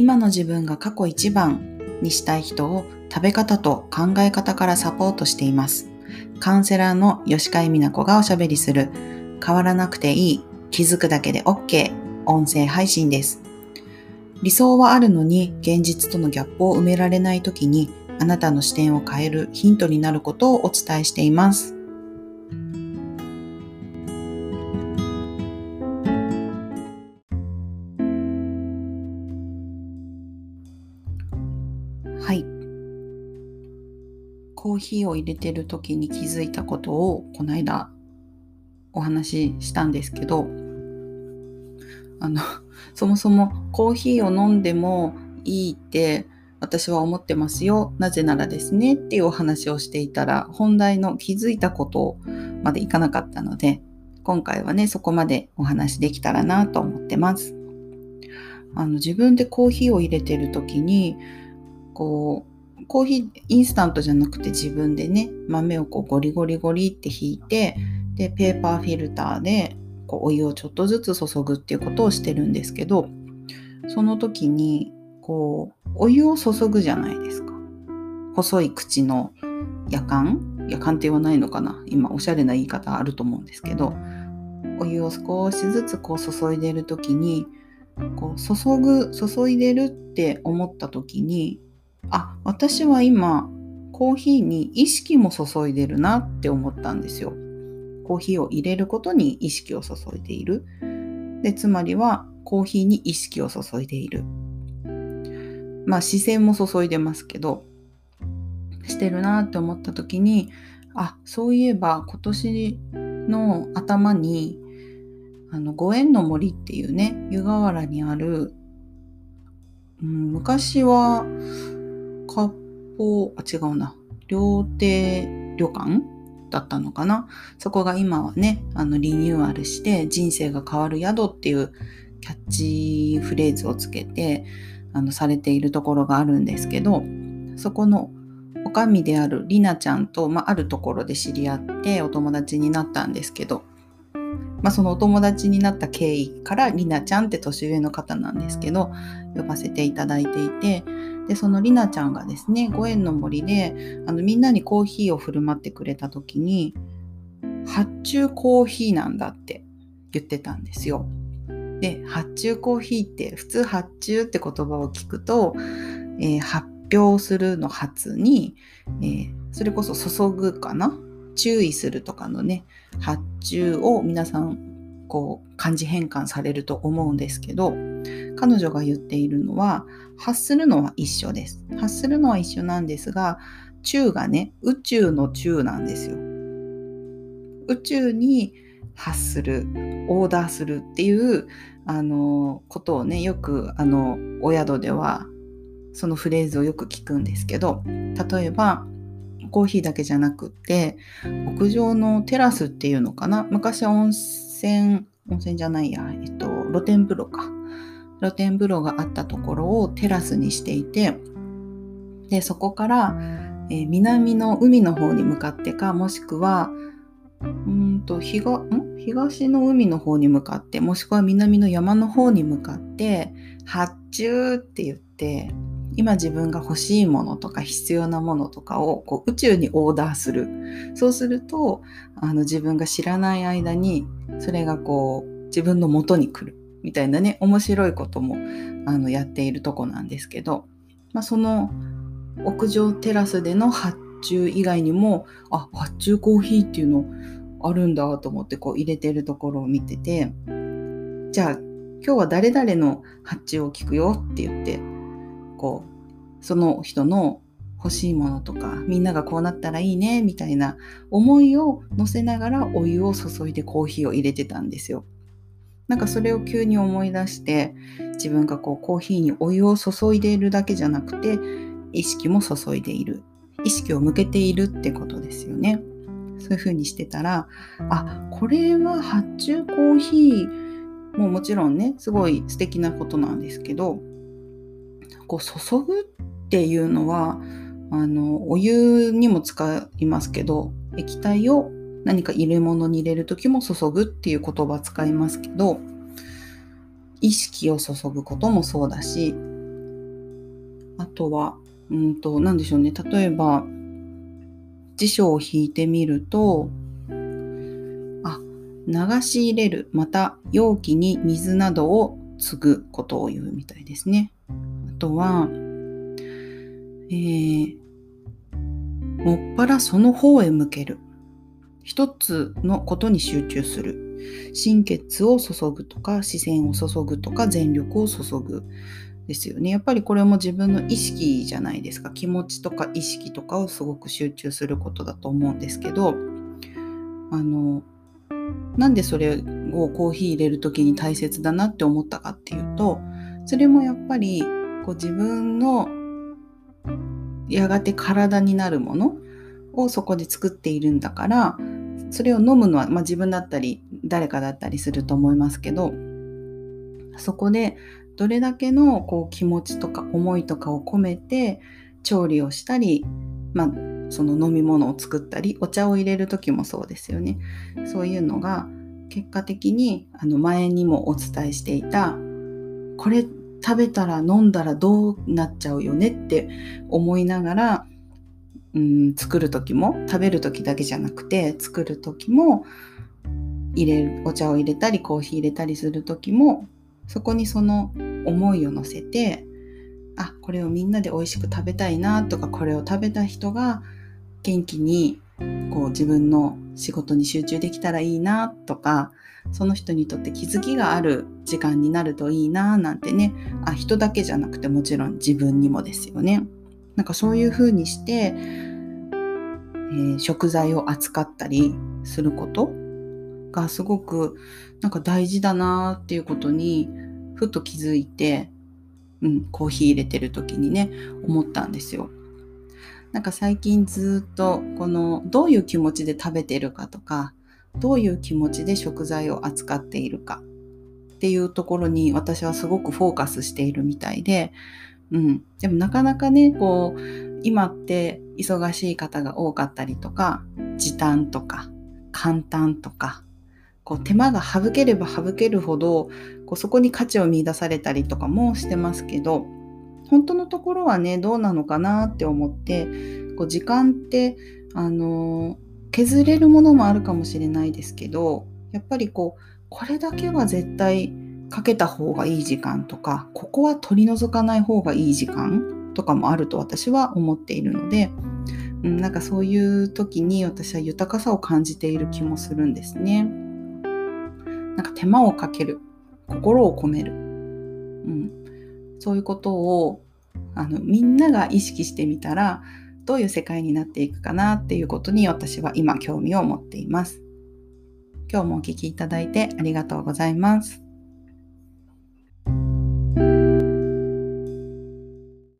今の自分が過去一番にしたい人を食べ方と考え方からサポートしています。カウンセラーの吉海美奈子がおしゃべりする変わらなくていい気づくだけで OK 音声配信です。理想はあるのに現実とのギャップを埋められない時にあなたの視点を変えるヒントになることをお伝えしています。コーヒーを入れてる時に気づいたことをこの間お話ししたんですけど、あの、そもそもコーヒーを飲んでもいいって私は思ってますよ。なぜならですねっていうお話をしていたら本題の気づいたことまでいかなかったので今回はねそこまでお話できたらなと思ってます。あの自分でコーヒーを入れてる時にこうコーヒーインスタントじゃなくて自分でね豆をこうゴリゴリゴリってひいてでペーパーフィルターでこうお湯をちょっとずつ注ぐっていうことをしてるんですけどその時にこうお湯を注ぐじゃないですか。細い口の夜間夜間って言わないのかな？今おしゃれな言い方あると思うんですけどお湯を少しずつこう注いでる時にこう注ぐ注いでるって思った時にあ私は今コーヒーに意識も注いでるなって思ったんですよ。コーヒーを入れることに意識を注いでいる。でつまりはコーヒーに意識を注いでいる。まあ視線も注いでますけどしてるなって思った時にあそういえば今年の頭にあのご縁の森っていうね湯河原にある、うん、昔は割烹あ違うな。料亭旅館だったのかな。そこが今はねあのリニューアルして人生が変わる宿っていうキャッチフレーズをつけてあのされているところがあるんですけどそこのおかみであるりなちゃんと、まあ、あるところで知り合ってお友達になったんですけど、まあ、そのお友達になった経緯からりなちゃんって年上の方なんですけど呼ばせていただいていてでそのりなちゃんがですねご縁の森であのみんなにコーヒーを振る舞ってくれた時に発注コーヒーなんだって言ってたんですよ。で発注コーヒーって普通発注って言葉を聞くと、えー、発表するの発に、えー、それこそ注ぐかな？注意するとかのね発注を皆さんこう漢字変換されると思うんですけど彼女が言っているのは発するのは一緒です。発するのは一緒なんですが宙がね宇宙の宙なんですよ。宇宙に発するオーダーするっていうあのことをねよくあのお宿ではそのフレーズをよく聞くんですけど例えばコーヒーだけじゃなくって屋上のテラスっていうのかな？昔温泉温泉じゃないや、えっと、露天風呂か。露天風呂があったところをテラスにしていてでそこから、えー、南の海の方に向かってかもしくはうんと東ん？東の海の方に向かってもしくは南の山の方に向かって発注って言って今自分が欲しいものとか必要なものとかをこう宇宙にオーダーする。そうするとあの自分が知らない間にそれがこう自分の元に来る。みたいなね面白いこともあのやっているとこなんですけど、まあ、その屋上テラスでの発注以外にもあ発注コーヒーっていうのあるんだと思ってこう入れてるところを見ててじゃあ今日は誰々の発注を聞くよって言ってこうその人の欲しいものとかみんながこうなったらいいねみたいな思いを乗せながらお湯を注いでコーヒーを入れてたんですよ。なんかそれを急に思い出して自分がこうコーヒーにお湯を注いでいるだけじゃなくて意識も注いでいる意識を向けているってことですよね。そういう風にしてたらあこれは発注コーヒーももちろんねすごい素敵なことなんですけどこう注ぐっていうのはあのお湯にも使いますけど液体を何か入れ物に入れる時も注ぐっていう言葉使いますけど意識を注ぐこともそうだしあとはうんと何でしょうね例えば辞書を引いてみるとあ流し入れるまた容器に水などを継ぐことを言うみたいですね。あとは、えー、もっぱらその方へ向ける。一つのことに集中する。心血を注ぐとか、視線を注ぐとか、全力を注ぐ。ですよね。やっぱりこれも自分の意識じゃないですか。気持ちとか意識とかをすごく集中することだと思うんですけど、あの、なんでそれをコーヒー入れる時に大切だなって思ったかっていうと、それもやっぱりこう自分のやがて体になるものをそこで作っているんだからそれを飲むのは、まあ、自分だったり誰かだったりすると思いますけどそこでどれだけのこう気持ちとか思いとかを込めて調理をしたり、まあ、その飲み物を作ったりお茶を入れる時もそうですよね。そういうのが結果的にあの前にもお伝えしていたこれ食べたら飲んだらどうなっちゃうよねって思いながら、うん、作る時も食べる時だけじゃなくて作る時も入れるお茶を入れたりコーヒー入れたりする時もそこにその思いを乗せてあこれをみんなで美味しく食べたいなとかこれを食べた人が元気にこう自分の仕事に集中できたらいいなとかその人にとって気づきがある時間になるといいななんてねあ人だけじゃなくてもちろん自分にもですよね。なんかそういうふうにして、えー、食材を扱ったりすることがすごくなんか大事だなっていうことにふっと気づいて、うん、コーヒー入れてる時にね思ったんですよ。なんか最近ずっとこのどういう気持ちで食べてるかとかどういう気持ちで食材を扱っているかっていうところに私はすごくフォーカスしているみたいで、うん、でもなかなかねこう今って忙しい方が多かったりとか時短とか簡単とかこう手間が省ければ省けるほどこうそこに価値を見出されたりとかもしてますけど本当のところはねどうなのかなって思ってこう時間ってあの削れるものもあるかもしれないですけどやっぱりこうこれだけは絶対かけた方がいい時間とかここは取り除かない方がいい時間とかもあると私は思っているので、うん、なんかそういう時に私は豊かさを感じている気もするんですね。なんか手間をかける心を込める、うん、そういうことをあのみんなが意識してみたらどういう世界になっていくかなっていうことに私は今興味を持っています。今日もお聴きいただいてありがとうございます。